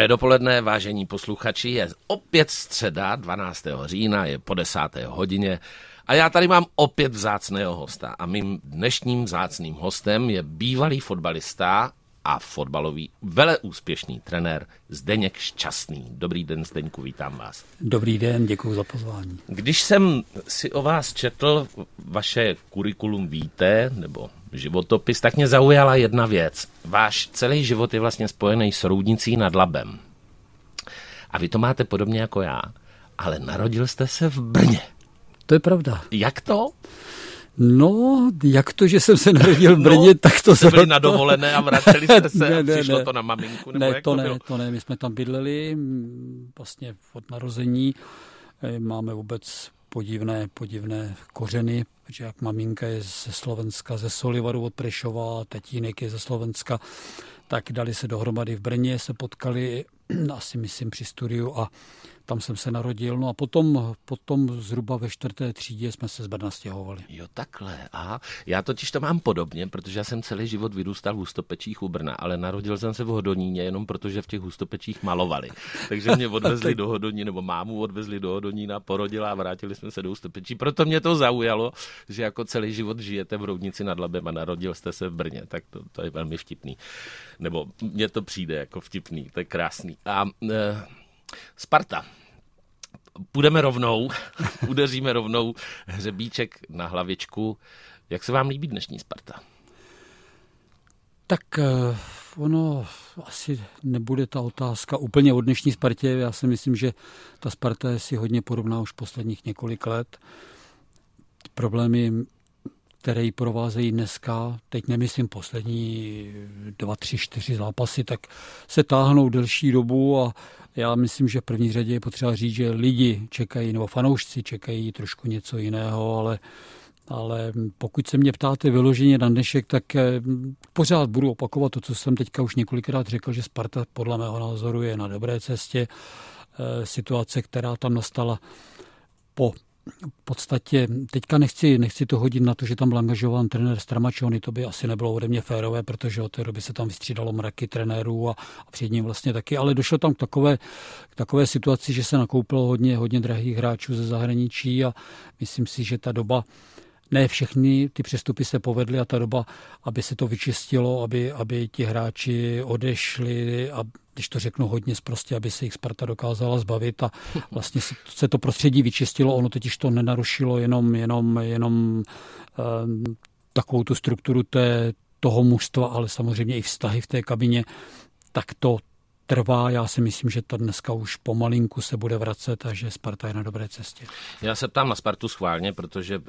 Dobré dopoledne, vážení posluchači, je opět středa 12. října, je po desáté hodině a já tady mám opět vzácného hosta a mým dnešním vzácným hostem je bývalý fotbalista a fotbalový veleúspěšný trenér Zdeněk Šťastný. Dobrý den, Zdeňku, vítám vás. Dobrý den, děkuji za pozvání. Když jsem si o vás četl vaše kurikulum víte, nebo životopis, tak mě zaujala jedna věc. Váš celý život je vlastně spojený s Roudnicí nad Labem. A vy to máte podobně jako já, ale narodil jste se v Brně. To je pravda. Jak to? No, jak to, že jsem se narodil v Brně, no, tak to jste byli na dovolené a vraceli jste se ne, ne, přišlo ne. to na maminku? Nebo ne, jak to, to ne, to ne, my jsme tam bydleli vlastně od narození. E, máme vůbec podivné, podivné kořeny, protože jak maminka je ze Slovenska, ze Solivaru od Prešova, tatínek je ze Slovenska, tak dali se dohromady. V Brně, se potkali asi myslím při studiu a tam jsem se narodil. No a potom, potom zhruba ve čtvrté třídě jsme se z Brna stěhovali. Jo, takhle. Aha. Já totiž to mám podobně, protože já jsem celý život vyrůstal v Hustopečích u Brna, ale narodil jsem se v Hodoníně jenom protože v těch Hustopečích malovali. Takže mě odvezli do Hodoní, nebo mámu odvezli do Hodonína, porodila a vrátili jsme se do Hustopečí. Proto mě to zaujalo, že jako celý život žijete v Roudnici nad Labem a narodil jste se v Brně. Tak to, to je velmi vtipný. Nebo mně to přijde jako vtipný, to je krásný. A e, Sparta půjdeme rovnou, udeříme rovnou hřebíček na hlavičku. Jak se vám líbí dnešní Sparta? Tak eh, ono asi nebude ta otázka úplně o dnešní Spartě. Já si myslím, že ta Sparta je si hodně podobná už posledních několik let. Problémy které ji provázejí dneska, teď nemyslím poslední dva, tři, čtyři zápasy, tak se táhnou delší dobu a já myslím, že v první řadě je potřeba říct, že lidi čekají, nebo fanoušci čekají trošku něco jiného, ale ale pokud se mě ptáte vyloženě na dnešek, tak eh, pořád budu opakovat to, co jsem teďka už několikrát řekl, že Sparta podle mého názoru je na dobré cestě. Eh, situace, která tam nastala po v podstatě teďka nechci, nechci to hodit na to, že tam byl angažován trenér Stramačony, to by asi nebylo ode mě férové, protože od té doby se tam vystřídalo mraky trenérů a, a před ním vlastně taky, ale došlo tam k takové, k takové situaci, že se nakoupilo hodně, hodně drahých hráčů ze zahraničí a myslím si, že ta doba ne všechny ty přestupy se povedly a ta doba, aby se to vyčistilo, aby, aby ti hráči odešli a když to řeknu hodně zprostě, aby se jich Sparta dokázala zbavit a vlastně se to prostředí vyčistilo, ono totiž to nenarušilo jenom, jenom, jenom um, takovou tu strukturu té, toho mužstva, ale samozřejmě i vztahy v té kabině, tak to, trvá. Já si myslím, že to dneska už pomalinku se bude vracet a že Sparta je na dobré cestě. Já se ptám na Spartu schválně, protože uh,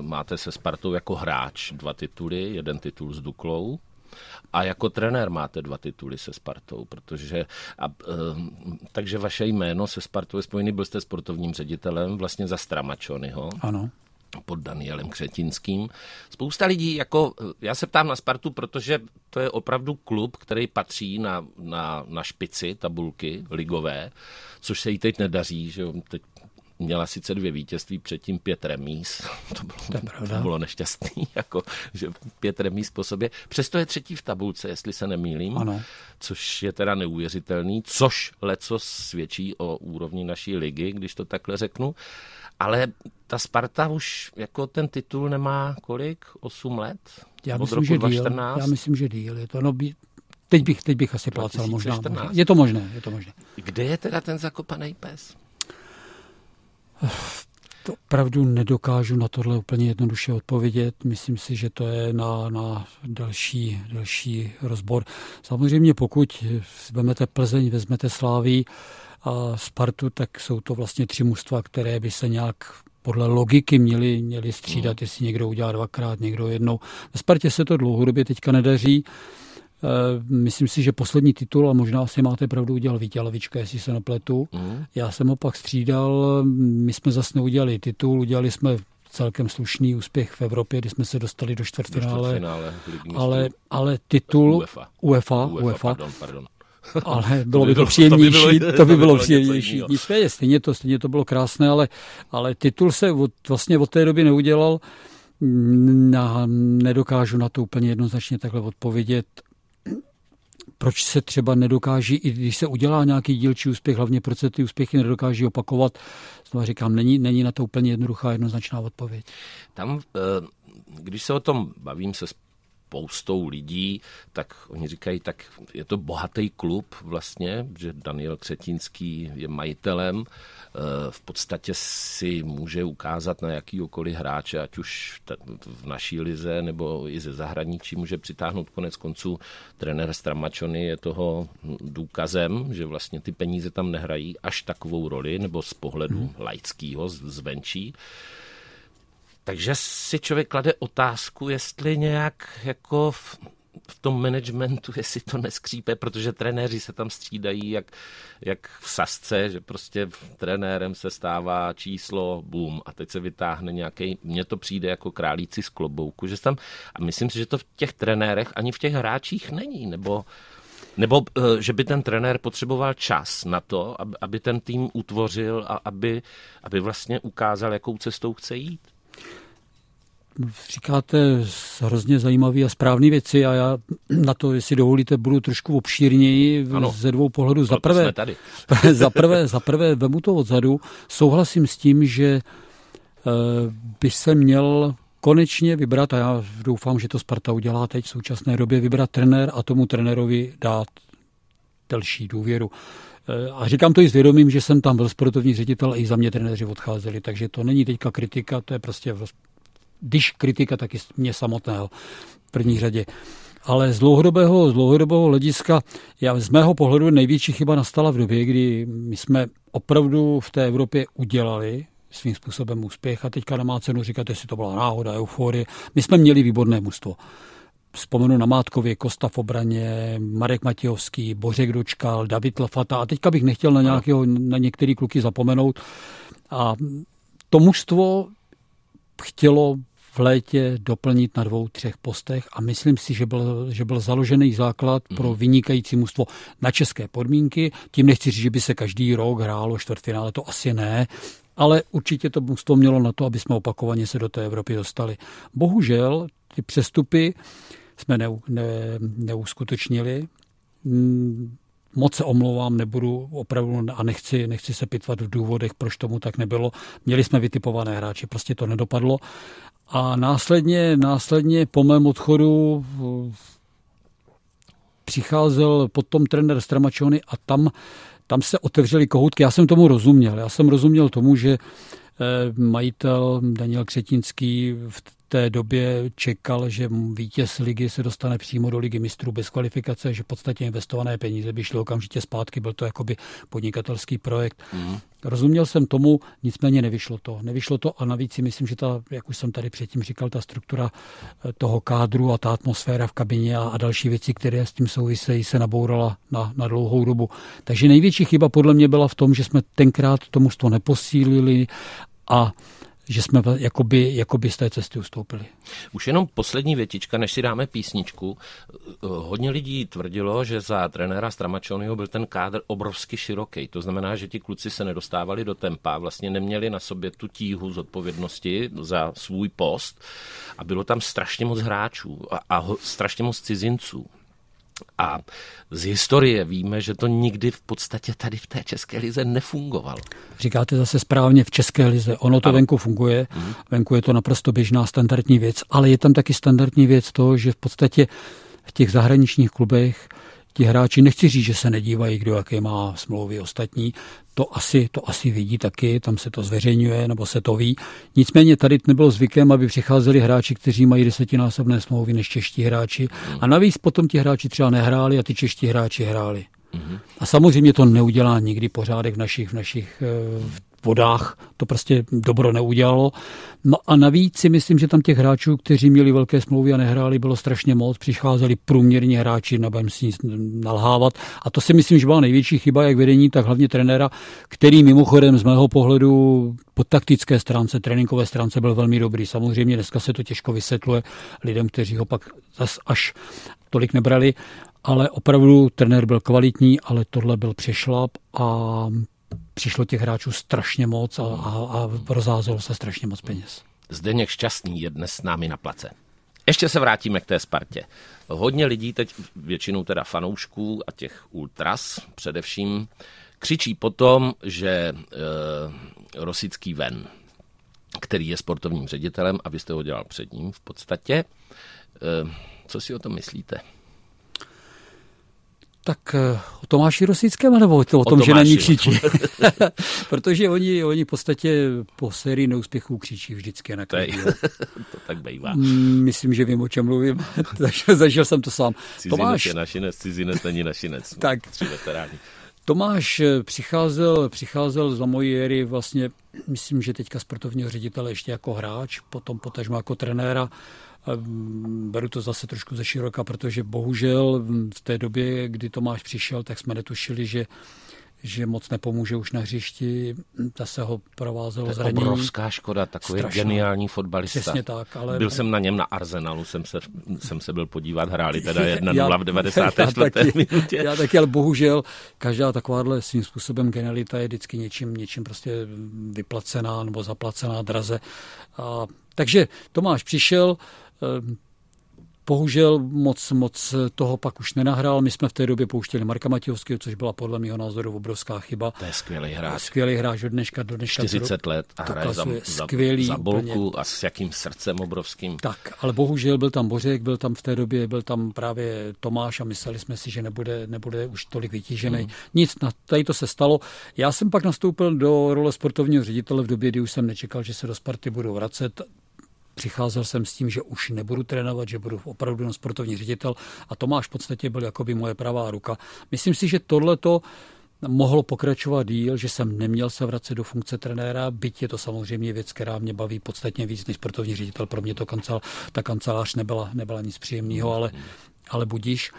máte se Spartou jako hráč dva tituly, jeden titul s Duklou, a jako trenér máte dva tituly se Spartou, protože a, uh, takže vaše jméno se Spartou je spojený, byl jste sportovním ředitelem vlastně za Stramačonyho. Ano pod Danielem Křetinským. Spousta lidí, jako, já se ptám na Spartu, protože to je opravdu klub, který patří na, na, na špici tabulky ligové, což se jí teď nedaří, že teď měla sice dvě vítězství, předtím pět remíz. To bylo, to, to bylo nešťastný, jako, že pět remíz po sobě. Přesto je třetí v tabulce, jestli se nemýlím, ano. což je teda neuvěřitelný, což leco svědčí o úrovni naší ligy, když to takhle řeknu. Ale ta Sparta už jako ten titul nemá kolik? 8 let? Já myslím, roku že 2014? Díl. Já myslím, že díl. Je to no, teď bych, teď bych asi plácal možná, možná. Je to možné, je to možné. Kde je teda ten zakopaný pes? To opravdu nedokážu na tohle úplně jednoduše odpovědět. Myslím si, že to je na, na další, další rozbor. Samozřejmě pokud vezmete Plzeň, vezmete Sláví a Spartu, tak jsou to vlastně tři mužstva, které by se nějak podle logiky měli, měli střídat, hmm. jestli někdo udělá dvakrát, někdo jednou. Ve Spartě se to dlouhodobě teďka nedaří. Eh, myslím si, že poslední titul, a možná si máte pravdu, udělal Vítě Lavička, jestli se napletu. Mm. Já jsem ho pak střídal, my jsme zase neudělali titul, udělali jsme celkem slušný úspěch v Evropě, kdy jsme se dostali do čtvrtfinále. Do ale, ale titul UEFA. UEFA, UEFA, UEFA pardon, pardon. Ale bylo by to příjemnější, to by bylo, příjemnější. Nicméně, stejně to, stejně to bylo krásné, ale, ale titul se od, vlastně od té doby neudělal. Na, nedokážu na to úplně jednoznačně takhle odpovědět proč se třeba nedokáží, i když se udělá nějaký dílčí úspěch, hlavně proč se ty úspěchy nedokáží opakovat. Znovu říkám, není, není na to úplně jednoduchá, jednoznačná odpověď. Tam, eh, když se o tom bavím se spoustou lidí, tak oni říkají, tak je to bohatý klub vlastně, že Daniel Křetínský je majitelem, eh, v podstatě si může ukázat na jakýkoliv hráče, ať už v naší lize nebo i ze zahraničí, může přitáhnout konec konců trenér Stramačony je toho důkazem, že vlastně ty peníze tam nehrají až takovou roli, nebo z pohledu hmm. laického zvenčí. Takže si člověk klade otázku, jestli nějak jako v, v tom managementu, jestli to neskřípe, protože trenéři se tam střídají jak, jak v sasce, že prostě trenérem se stává číslo, boom, a teď se vytáhne nějaký, mně to přijde jako králíci z klobouku, že tam, a myslím si, že to v těch trenérech ani v těch hráčích není, nebo nebo eh, že by ten trenér potřeboval čas na to, aby ten tým utvořil a aby, aby vlastně ukázal, jakou cestou chce jít říkáte hrozně zajímavé a správné věci a já na to, jestli dovolíte, budu trošku obšírněji ano. ze dvou pohledů. Za prvé, za, prvé, za prvé vemu to odzadu. Souhlasím s tím, že eh, by se měl konečně vybrat, a já doufám, že to Sparta udělá teď v současné době, vybrat trenér a tomu trenérovi dát delší důvěru. Eh, a říkám to i s vědomím, že jsem tam byl sportovní ředitel a i za mě trenéři odcházeli, takže to není teďka kritika, to je prostě když kritika, tak i mě samotného v první řadě. Ale z dlouhodobého, z dlouhodobého hlediska, já, z mého pohledu největší chyba nastala v době, kdy my jsme opravdu v té Evropě udělali svým způsobem úspěch a teďka nemá cenu říkat, jestli to byla náhoda, euforie. My jsme měli výborné mužstvo. Vzpomenu na Mátkově, Kosta v obraně, Marek Matějovský, Bořek Dočkal, David Lafata a teďka bych nechtěl na, nějakého, na některé kluky zapomenout. A to mužstvo chtělo v létě doplnit na dvou, třech postech a myslím si, že byl, že byl založený základ pro mhm. vynikající mužstvo na české podmínky. Tím nechci říct, že by se každý rok hrálo čtvrtfinále, to asi ne, ale určitě to mužstvo mělo na to, aby jsme opakovaně se do té Evropy dostali. Bohužel ty přestupy jsme ne, ne, neuskutečnili. Hmm, moc se omlouvám, nebudu opravdu a nechci, nechci se pitvat v důvodech, proč tomu tak nebylo. Měli jsme vytipované hráče, prostě to nedopadlo a následně, následně po mém odchodu přicházel potom trenér Stramačony a tam, tam se otevřely kohoutky. Já jsem tomu rozuměl. Já jsem rozuměl tomu, že eh, majitel Daniel Křetinský v té době čekal, že vítěz ligy se dostane přímo do ligy mistrů bez kvalifikace, že v podstatě investované peníze by šly okamžitě zpátky, byl to jakoby podnikatelský projekt. Mm. Rozuměl jsem tomu, nicméně nevyšlo to. Nevyšlo to a navíc si myslím, že ta, jak už jsem tady předtím říkal, ta struktura eh, toho kádru a ta atmosféra v kabině a, a další věci, které s tím souvisejí, se nabourala na, na dlouhou dobu. Takže největší chyba podle mě byla v tom, že jsme tenkrát tomu to neposílili a že jsme jakoby, jakoby z té cesty ustoupili. Už jenom poslední větička, než si dáme písničku. Hodně lidí tvrdilo, že za trenéra Stramačonyho byl ten kádr obrovsky široký. To znamená, že ti kluci se nedostávali do tempa, vlastně neměli na sobě tu tíhu z odpovědnosti za svůj post a bylo tam strašně moc hráčů a, a strašně moc cizinců. A z historie víme, že to nikdy v podstatě tady v té České lize nefungovalo. Říkáte zase správně v České lize. Ono to ano. venku funguje, mm. venku je to naprosto běžná standardní věc, ale je tam taky standardní věc to, že v podstatě v těch zahraničních klubech ti hráči, nechci říct, že se nedívají, kdo jaké má smlouvy ostatní, to asi, to asi vidí taky, tam se to zveřejňuje, nebo se to ví. Nicméně tady nebylo zvykem, aby přicházeli hráči, kteří mají desetinásobné smlouvy než čeští hráči. A navíc potom ti hráči třeba nehráli a ty čeští hráči hráli. A samozřejmě to neudělá nikdy pořádek v našich, v našich eh, vodách, to prostě dobro neudělalo. No a navíc si myslím, že tam těch hráčů, kteří měli velké smlouvy a nehráli, bylo strašně moc. Přicházeli průměrní hráči, nebudem si nic nalhávat. A to si myslím, že byla největší chyba, jak vedení, tak hlavně trenéra, který mimochodem z mého pohledu po taktické stránce, tréninkové stránce byl velmi dobrý. Samozřejmě dneska se to těžko vysvětluje lidem, kteří ho pak zas až tolik nebrali, ale opravdu trenér byl kvalitní, ale tohle byl přešlap a přišlo těch hráčů strašně moc a, a, a rozházelo se strašně moc peněz. Zdeněk Šťastný je dnes s námi na place. ještě se vrátíme k té Spartě. Hodně lidí teď, většinou teda fanoušků a těch ultras především, křičí potom, že e, Rosický ven, který je sportovním ředitelem a vy jste ho dělal před ním v podstatě. E, co si o tom myslíte? Tak eh, o Tomáši Rosickém, nebo o, to, o tom, že na ní křičí? Protože oni, oni v podstatě po sérii neúspěchů křičí vždycky na každý. to tak bývá. Mm, myslím, že vím, o čem mluvím. Zažil jsem to sám. Cizinec Tomáš... je našinec, cizinec není našinec. tak. Tři veteráni. Tomáš eh, přicházel, přicházel za mojí éry vlastně, myslím, že teďka sportovního ředitele ještě jako hráč, potom potažmo jako trenéra Beru to zase trošku ze široka, protože bohužel v té době, kdy Tomáš přišel, tak jsme netušili, že že moc nepomůže už na hřišti, se ho provázelo zranění. obrovská škoda, takový Strašná. geniální fotbalista. Přesně tak, ale... Byl jsem na něm na Arsenalu, jsem se, jsem se byl podívat, hráli teda 1-0 v 94. Já taky, minutě. Já taky, ale bohužel každá takováhle svým způsobem genialita je vždycky něčím, něčím prostě vyplacená nebo zaplacená draze. A, takže Tomáš přišel, bohužel moc, moc toho pak už nenahrál. My jsme v té době pouštěli Marka Matějovského, což byla podle mého názoru obrovská chyba. To je skvělý hráč. Skvělý hráč od dneška do dneška. 40 let a hraje za, skvělý, za bolku úplně. a s jakým srdcem obrovským. Tak, ale bohužel byl tam Bořek, byl tam v té době, byl tam právě Tomáš a mysleli jsme si, že nebude, nebude už tolik vytížený. Hmm. Nic, na, tady to se stalo. Já jsem pak nastoupil do role sportovního ředitele v době, kdy už jsem nečekal, že se do Sparty budou vracet přicházel jsem s tím, že už nebudu trénovat, že budu opravdu jen sportovní ředitel a Tomáš v podstatě byl jako by moje pravá ruka. Myslím si, že tohleto mohlo pokračovat díl, že jsem neměl se vracet do funkce trenéra, byť je to samozřejmě věc, která mě baví podstatně víc než sportovní ředitel. Pro mě to kancel, ta kancelář nebyla, nebyla nic příjemného, ale, ale budíš.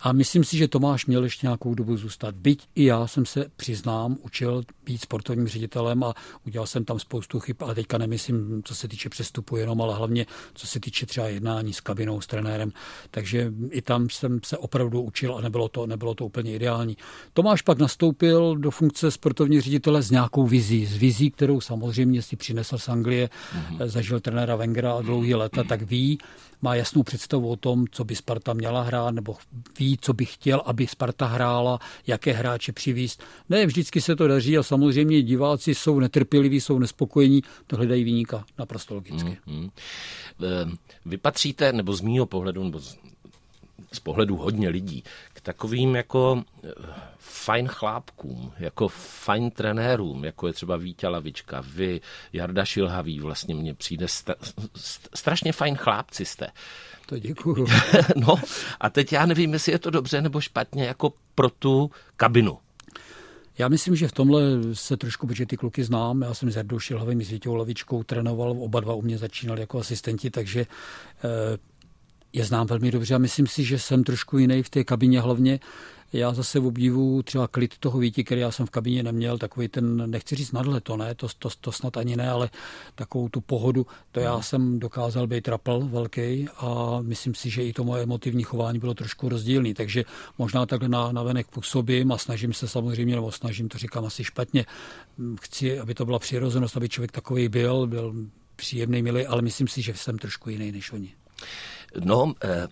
A myslím si, že Tomáš měl ještě nějakou dobu zůstat. Byť i já jsem se, přiznám, učil být sportovním ředitelem a udělal jsem tam spoustu chyb, ale teďka nemyslím, co se týče přestupu jenom, ale hlavně co se týče třeba jednání s kabinou, s trenérem. Takže i tam jsem se opravdu učil a nebylo to, nebylo to úplně ideální. Tomáš pak nastoupil do funkce sportovního ředitele s nějakou vizí, s vizí, kterou samozřejmě si přinesl z Anglie, mm-hmm. zažil trenéra Wengera dlouhý leta, tak ví, má jasnou představu o tom, co by Sparta měla hrát, nebo ví, co by chtěl, aby Sparta hrála, jaké hráče přivíst. Ne, vždycky se to daří a samozřejmě diváci jsou netrpěliví, jsou nespokojení, to hledají výnika, naprosto logicky. Mm-hmm. Vy patříte, nebo z mýho pohledu, nebo z, z pohledu hodně lidí, k takovým jako eh, fajn chlápkům, jako fajn trenérům, jako je třeba Vítě Lavička, vy, Jarda Šilhavý, vlastně mně přijde sta, strašně fajn chlápci jste. To děkuju. no a teď já nevím, jestli je to dobře nebo špatně jako pro tu kabinu. Já myslím, že v tomhle se trošku, protože ty kluky znám, já jsem s Jardou Šilhavým, s Vítěou Lavičkou trénoval, oba dva u mě začínali jako asistenti, takže eh, je znám velmi dobře a myslím si, že jsem trošku jiný v té kabině hlavně. Já zase obdivu třeba klid toho víti, který já jsem v kabině neměl, takový ten, nechci říct nadhle, to ne, to, to, to snad ani ne, ale takovou tu pohodu, to já jsem dokázal být rapel velký a myslím si, že i to moje emotivní chování bylo trošku rozdílný, takže možná takhle na, na venek působím a snažím se samozřejmě, nebo snažím, to říkám asi špatně, chci, aby to byla přirozenost, aby člověk takový byl, byl příjemný, milý, ale myslím si, že jsem trošku jiný než oni. No, eh,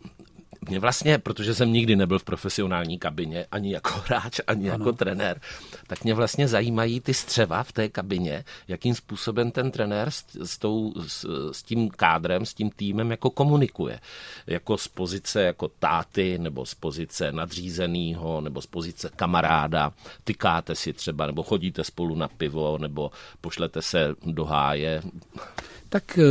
mě vlastně, protože jsem nikdy nebyl v profesionální kabině, ani jako hráč, ani ano. jako trenér, tak mě vlastně zajímají ty střeva v té kabině, jakým způsobem ten trenér s, s, tou, s, s tím kádrem, s tím týmem jako komunikuje. Jako z pozice jako táty, nebo z pozice nadřízeného, nebo z pozice kamaráda. Tykáte si třeba, nebo chodíte spolu na pivo, nebo pošlete se do háje. Tak eh,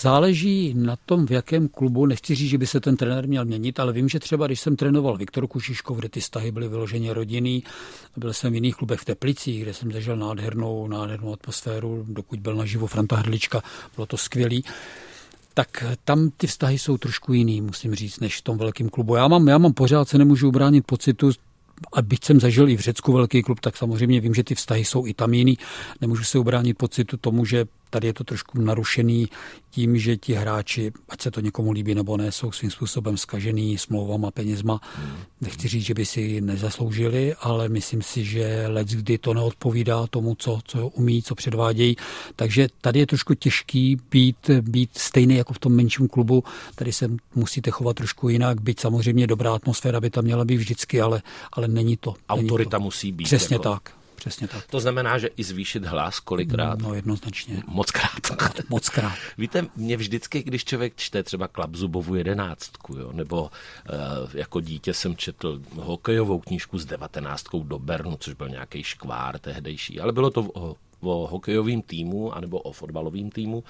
záleží na tom, v jakém klubu. Nechci říct, že by se ten trenér měl měnit, ale vím, že třeba když jsem trénoval Viktoru Kušiškov, kde ty vztahy byly vyloženě rodinný, byl jsem v jiných klubech v Teplicích, kde jsem zažil nádhernou, nádhernou atmosféru, dokud byl naživo Franta Hrdlička, bylo to skvělý tak tam ty vztahy jsou trošku jiný, musím říct, než v tom velkém klubu. Já mám, já mám pořád se nemůžu ubránit pocitu, a byť jsem zažil i v Řecku velký klub, tak samozřejmě vím, že ty vztahy jsou i tam jiný. Nemůžu se ubránit pocitu tomu, že tady je to trošku narušený tím, že ti hráči, ať se to někomu líbí nebo ne, jsou svým způsobem skažený smlouvama, penězma. Nechci říct, že by si nezasloužili, ale myslím si, že let kdy to neodpovídá tomu, co, co umí, co předvádějí. Takže tady je trošku těžký být, být stejný jako v tom menším klubu. Tady se musíte chovat trošku jinak, být samozřejmě dobrá atmosféra by tam měla být vždycky, ale, ale není to. Autorita není to. musí být. Přesně jako... tak. Přesně tak. To znamená, že i zvýšit hlas kolikrát? No jednoznačně. Moc krát. Moc krát. Víte, mě vždycky, když člověk čte třeba Klapzubovu jedenáctku, jo, nebo uh, jako dítě jsem četl hokejovou knížku s devatenáctkou do Bernu, což byl nějaký škvár tehdejší, ale bylo to o, o hokejovým týmu, anebo o fotbalovým týmu,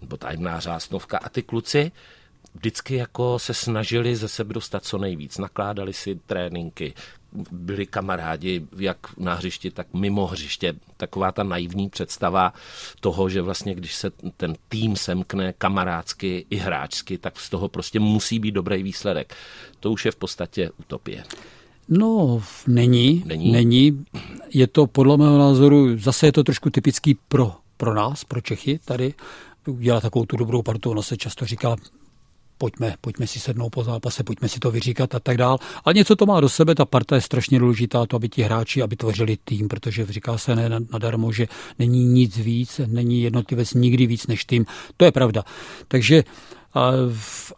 nebo tajemná řásnovka a ty kluci vždycky jako se snažili ze sebe dostat co nejvíc. Nakládali si tréninky, byli kamarádi jak na hřišti, tak mimo hřiště. Taková ta naivní představa toho, že vlastně když se ten tým semkne kamarádsky i hráčsky, tak z toho prostě musí být dobrý výsledek. To už je v podstatě utopie. No, není, není. Není. Je to podle mého názoru, zase je to trošku typický pro, pro nás, pro Čechy tady. Dělá takovou tu dobrou partu, ono se často říká, pojďme, pojďme si sednout po zápase, pojďme si to vyříkat a tak dál. Ale něco to má do sebe, ta parta je strašně důležitá, to, aby ti hráči, aby tvořili tým, protože říká se ne nadarmo, že není nic víc, není jednotlivec nikdy víc než tým. To je pravda. Takže a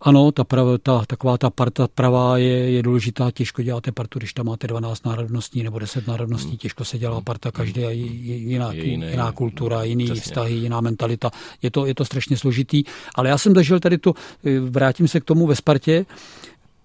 ano, ta, prav, ta, taková ta parta pravá je, je důležitá, těžko děláte partu, když tam máte 12 národností nebo 10 národností, hmm. těžko se dělá parta, každá je jiná, je jiná kultura, jiný přesně. vztahy, jiná mentalita. Je to, je to strašně složitý, ale já jsem zažil tady to, eh, vrátím se k tomu ve Spartě,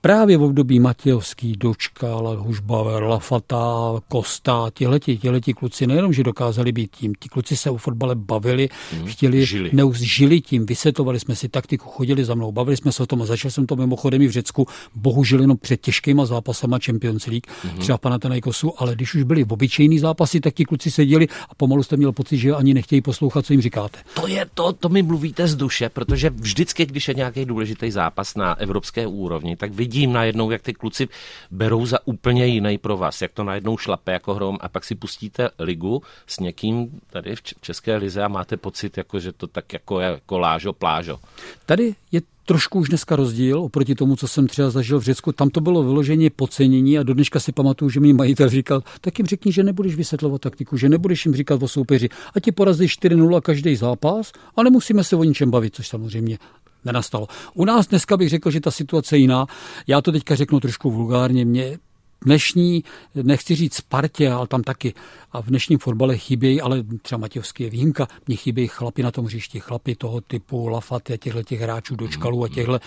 právě v období Matějovský, Dočka, Hušbaver, Lafata, Kosta, tihleti, tihleti kluci nejenom, že dokázali být tím, ti kluci se o fotbale bavili, hmm, chtěli, žili. Neuz, žili tím, vysvětovali jsme si taktiku, chodili za mnou, bavili jsme se o tom a začal jsem to mimochodem i v Řecku, bohužel jenom před těžkýma zápasama Champions League, hmm. třeba Panathinaikosu, ale když už byly v obyčejný zápasy, tak ti kluci seděli a pomalu jste měl pocit, že ani nechtějí poslouchat, co jim říkáte. To je to, to mi mluvíte z duše, protože vždycky, když je nějaký důležitý zápas na evropské úrovni, tak vidí vidím najednou, jak ty kluci berou za úplně jiný pro vás, jak to najednou šlape jako hrom a pak si pustíte ligu s někým tady v České lize a máte pocit, jako, že to tak jako je jako lážo, plážo. Tady je trošku už dneska rozdíl oproti tomu, co jsem třeba zažil v Řecku. Tam to bylo vyloženě podcenění a do dneška si pamatuju, že mi majitel říkal, tak jim řekni, že nebudeš vysvětlovat taktiku, že nebudeš jim říkat o soupeři. A ti porazí 4-0 každý zápas a nemusíme se o ničem bavit, což samozřejmě nenastalo. U nás dneska bych řekl, že ta situace je jiná. Já to teďka řeknu trošku vulgárně. Mě dnešní, nechci říct Spartě, ale tam taky. A v dnešním fotbale chybějí, ale třeba Matějovský je výjimka, mně chybějí chlapi na tom hřišti, chlapi toho typu Lafaty, těchto těch hráčů dočkalů a těchto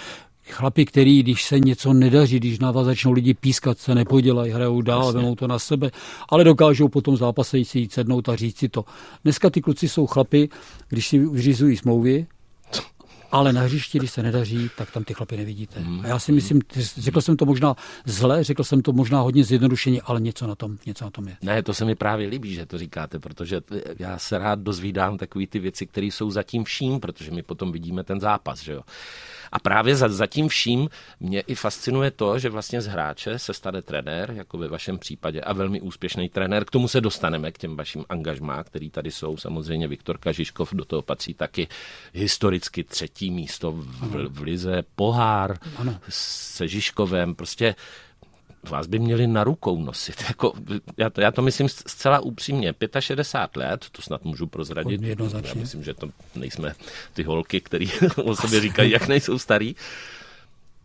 chlapi, který, když se něco nedaří, když na vás začnou lidi pískat, se nepodělají, hrajou dál, Jasně. vemou to na sebe, ale dokážou potom zápase si jít sednout a říct si to. Dneska ty kluci jsou chlapi, když si vyřizují smlouvy, ale na hřišti, když se nedaří, tak tam ty chlapy nevidíte. Hmm. A já si myslím, řekl jsem to možná zle, řekl jsem to možná hodně zjednodušeně, ale něco na tom, něco na tom je. Ne, to se mi právě líbí, že to říkáte, protože já se rád dozvídám takové ty věci, které jsou zatím vším, protože my potom vidíme ten zápas, že jo. A právě za, za tím vším mě i fascinuje to, že vlastně z hráče se stane trenér, jako ve vašem případě, a velmi úspěšný trenér. K tomu se dostaneme, k těm vašim angažmá, který tady jsou. Samozřejmě Viktor Kažiškov do toho patří taky historicky třetí místo v, v lize, pohár ano. se Žižkovem, prostě vás by měli na rukou nosit. Jako, já, to, já to myslím zcela upřímně. 65 let, to snad můžu prozradit. Já myslím, že to nejsme ty holky, které o sobě říkají, jak nejsou starý.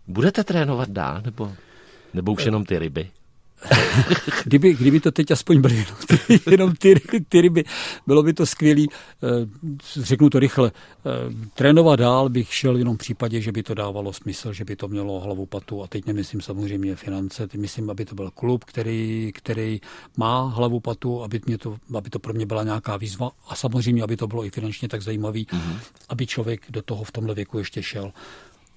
Budete trénovat dál, nebo, nebo už jenom ty ryby? kdyby, kdyby to teď aspoň byly jenom ty, jenom ty, ty ryby, bylo by to skvělé. Eh, řeknu to rychle. Eh, trénovat dál bych šel jenom v případě, že by to dávalo smysl, že by to mělo hlavu patu. A teď nemyslím samozřejmě finance, teď myslím, aby to byl klub, který, který má hlavu patu, aby, mě to, aby to pro mě byla nějaká výzva a samozřejmě, aby to bylo i finančně tak zajímavý, mm-hmm. aby člověk do toho v tomhle věku ještě šel.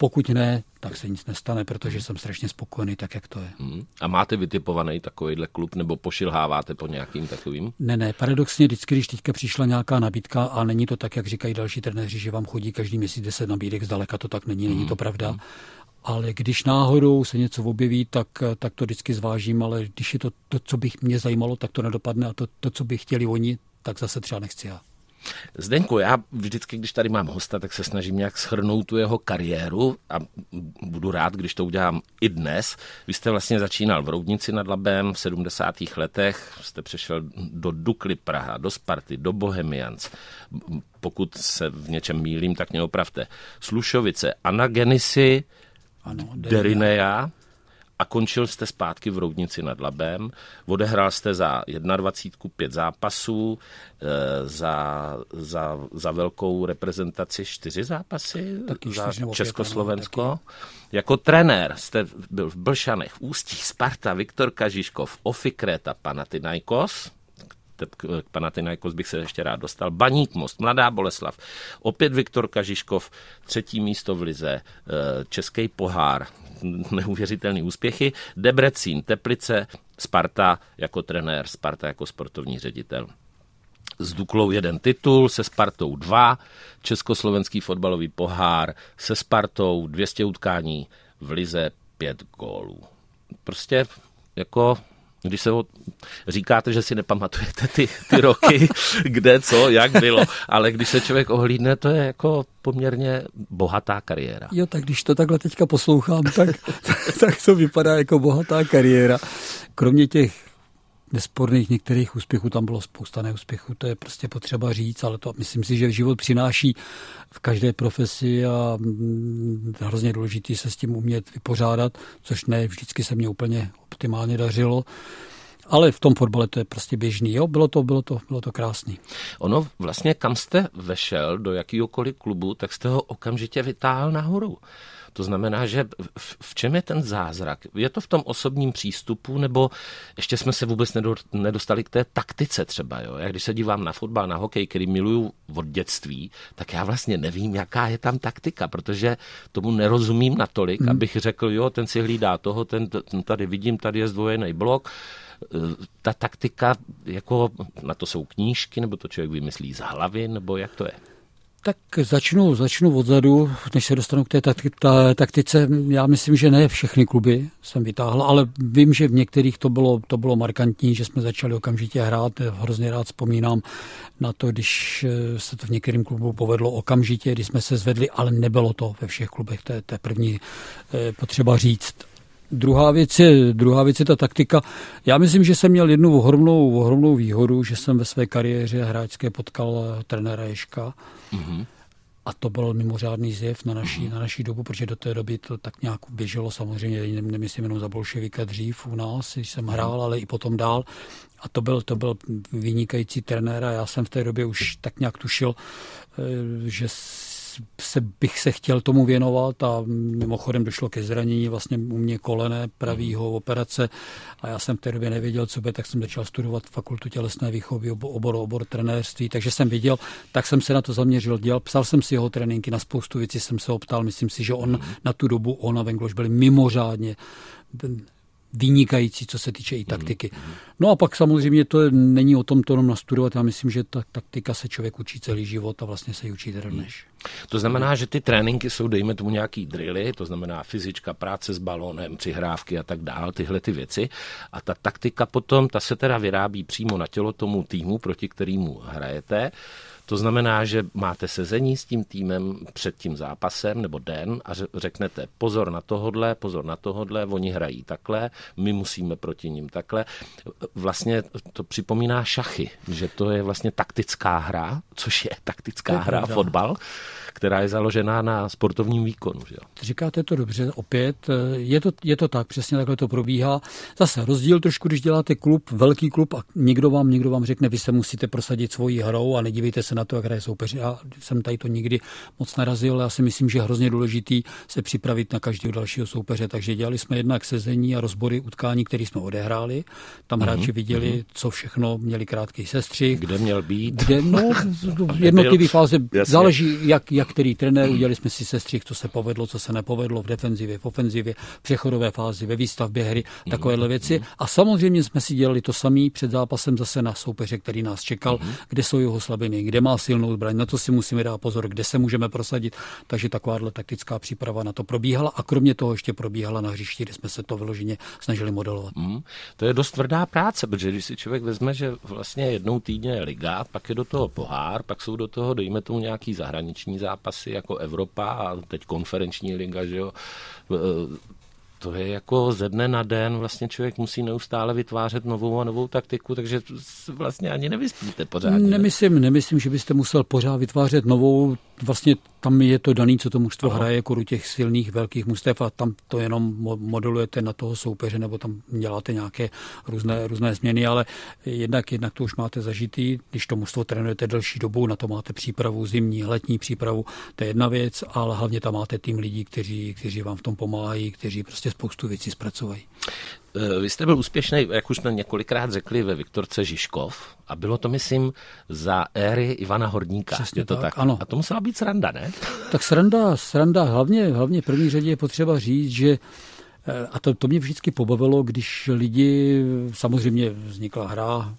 Pokud ne, tak se nic nestane, protože jsem strašně spokojený tak, jak to je. Hmm. A máte vytipovaný takovýhle klub nebo pošilháváte po nějakým takovým? Ne, ne, paradoxně vždycky, když teďka přišla nějaká nabídka a není to tak, jak říkají další trenéři, že vám chodí každý měsíc 10 nabídek, zdaleka to tak není, není to hmm. pravda. Hmm. Ale když náhodou se něco objeví, tak, tak to vždycky zvážím, ale když je to to, co bych mě zajímalo, tak to nedopadne a to, to co by chtěli oni, tak zase třeba nechci já. Zdenku, já vždycky, když tady mám hosta, tak se snažím nějak schrnout tu jeho kariéru a budu rád, když to udělám i dnes. Vy jste vlastně začínal v Roudnici nad Labem v 70. letech, jste přešel do Dukly Praha, do Sparty, do Bohemians. Pokud se v něčem mílím, tak mě opravte. Slušovice, Anagenisy, ano, Derineja, a končil jste zpátky v Roudnici nad Labem. Odehrál jste za 21 pět zápasů, eh, za, za, za velkou reprezentaci čtyři zápasy taky za čtyři Československo. Taky. Jako trenér jste byl v Blšanech, Ústí, Sparta, Viktor Kažiškov, Ofikreta, Panathinaikos, k Panathinaikos bych se ještě rád dostal. Baník Most, Mladá Boleslav, opět Viktor Kažiškov, třetí místo v Lize, eh, Český pohár, neuvěřitelné úspěchy, Debrecín, Teplice, Sparta jako trenér, Sparta jako sportovní ředitel. S Duklou jeden titul, se Spartou dva, Československý fotbalový pohár, se Spartou 200 utkání, v Lize pět gólů. Prostě jako když se o, říkáte, že si nepamatujete ty, ty roky, kde, co, jak bylo, ale když se člověk ohlídne, to je jako poměrně bohatá kariéra. Jo, tak když to takhle teďka poslouchám, tak, tak to vypadá jako bohatá kariéra. Kromě těch nesporných některých úspěchů, tam bylo spousta neúspěchů, to je prostě potřeba říct, ale to myslím si, že život přináší v každé profesi a mm, hrozně důležitý se s tím umět vypořádat, což ne vždycky se mě úplně optimálně dařilo. Ale v tom fotbale to je prostě běžný. Jo, bylo to, bylo to, bylo to krásný. Ono vlastně, kam jste vešel, do jakýhokoliv klubu, tak jste ho okamžitě vytáhl nahoru. To znamená, že v čem je ten zázrak? Je to v tom osobním přístupu, nebo ještě jsme se vůbec nedostali k té taktice třeba? Jo? Já když se dívám na fotbal, na hokej, který miluju od dětství, tak já vlastně nevím, jaká je tam taktika, protože tomu nerozumím natolik, hmm. abych řekl, jo, ten si hlídá toho, ten, ten tady vidím, tady je zdvojený blok, ta taktika, jako na to jsou knížky, nebo to člověk vymyslí z hlavy, nebo jak to je? Tak začnu, začnu odzadu, než se dostanu k té taktice. Já myslím, že ne všechny kluby jsem vytáhl, ale vím, že v některých to bylo, to bylo markantní, že jsme začali okamžitě hrát. Hrozně rád vzpomínám na to, když eh, se to v některým klubu povedlo okamžitě, když jsme se zvedli, ale nebylo to ve všech klubech, to je, to je první eh, potřeba říct. Druhá věc, je, druhá věc je ta taktika. Já myslím, že jsem měl jednu ohromnou, ohromnou výhodu, že jsem ve své kariéře hráčské potkal trenéra Ješka. Mm-hmm. A to byl mimořádný zjev na naší, mm-hmm. na naší dobu, protože do té doby to tak nějak běželo samozřejmě, nemyslím jenom za bolševika dřív u nás, když jsem hrál, ale i potom dál. A to byl, to byl vynikající trenér a já jsem v té době už tak nějak tušil, eh, že se, bych se chtěl tomu věnovat a mimochodem došlo ke zranění vlastně u mě kolené pravýho operace a já jsem v té době nevěděl, co bude, tak jsem začal studovat fakultu tělesné výchovy, obor, obor trenérství, takže jsem viděl, tak jsem se na to zaměřil, dělal, psal jsem si jeho tréninky, na spoustu věcí jsem se optal, myslím si, že on na tu dobu, on a Vengloš byli mimořádně vynikající, co se týče i taktiky. No a pak samozřejmě to není o tom to jenom nastudovat. Já myslím, že ta taktika se člověk učí celý život a vlastně se ji učí dnes. To znamená, že ty tréninky jsou, dejme tomu, nějaký drily, to znamená fyzička, práce s balónem, přihrávky a tak dál, tyhle ty věci. A ta taktika potom, ta se teda vyrábí přímo na tělo tomu týmu, proti kterému hrajete. To znamená, že máte sezení s tím týmem před tím zápasem nebo den a řeknete pozor na tohodle, pozor na tohodle, oni hrají takhle, my musíme proti ním takhle. Vlastně to připomíná šachy, že to je vlastně taktická hra, což je taktická hra, fotbal která je založená na sportovním výkonu. Že jo? Říkáte to dobře, opět. Je to, je to tak, přesně takhle to probíhá. Zase rozdíl trošku, když děláte klub, velký klub a někdo vám, někdo vám řekne, vy se musíte prosadit svojí hrou a nedívejte se na to, jak hraje soupeři. Já jsem tady to nikdy moc narazil, já si myslím, že je hrozně důležitý se připravit na každého dalšího soupeře. Takže dělali jsme jednak sezení a rozbory utkání, které jsme odehráli. Tam hráči mm-hmm. viděli, mm-hmm. co všechno měli krátký sestřih. Kde měl být? Kde, no, jednotlivý fáze záleží, jak jak, jak který trenér, udělali jsme si sestřih, co se povedlo, co se nepovedlo v defenzivě, v ofenzivě, v přechodové fázi, ve výstavbě hry, takovéhle věci. A samozřejmě jsme si dělali to samé před zápasem zase na soupeře, který nás čekal, kde jsou jeho slabiny, kde má silnou zbraň, na to si musíme dát pozor, kde se můžeme prosadit. Takže takováhle taktická příprava na to probíhala a kromě toho ještě probíhala na hřišti, kde jsme se to vyloženě snažili modelovat. Mm, to je dost tvrdá práce, protože když si člověk vezme, že vlastně jednou týdně je liga, pak je do toho pohár, pak jsou do toho, dejme tomu nějaký zahraniční zápasy jako Evropa a teď konferenční liga, že jo, to je jako ze dne na den, vlastně člověk musí neustále vytvářet novou a novou taktiku, takže vlastně ani nevyspíte pořádně. Nemyslím, nemyslím, že byste musel pořád vytvářet novou vlastně tam je to daný, co to mužstvo Aha. hraje jako u těch silných velkých mustev a tam to jenom modelujete na toho soupeře nebo tam děláte nějaké různé, různé změny, ale jednak, jednak to už máte zažitý, když to mužstvo trénujete delší dobu, na to máte přípravu zimní, letní přípravu, to je jedna věc, ale hlavně tam máte tým lidí, kteří, kteří vám v tom pomáhají, kteří prostě spoustu věcí zpracovají. Eh, vy jste byl úspěšný, jak už jsme několikrát řekli, ve Viktorce Žižkov a bylo to, myslím, za éry Ivana Horníka. Přesně je to tak, tak, ano. A to musela být sranda, ne? Tak sranda, sranda hlavně, hlavně v první řadě je potřeba říct, že eh, a to, to mě vždycky pobavilo, když lidi, samozřejmě vznikla hra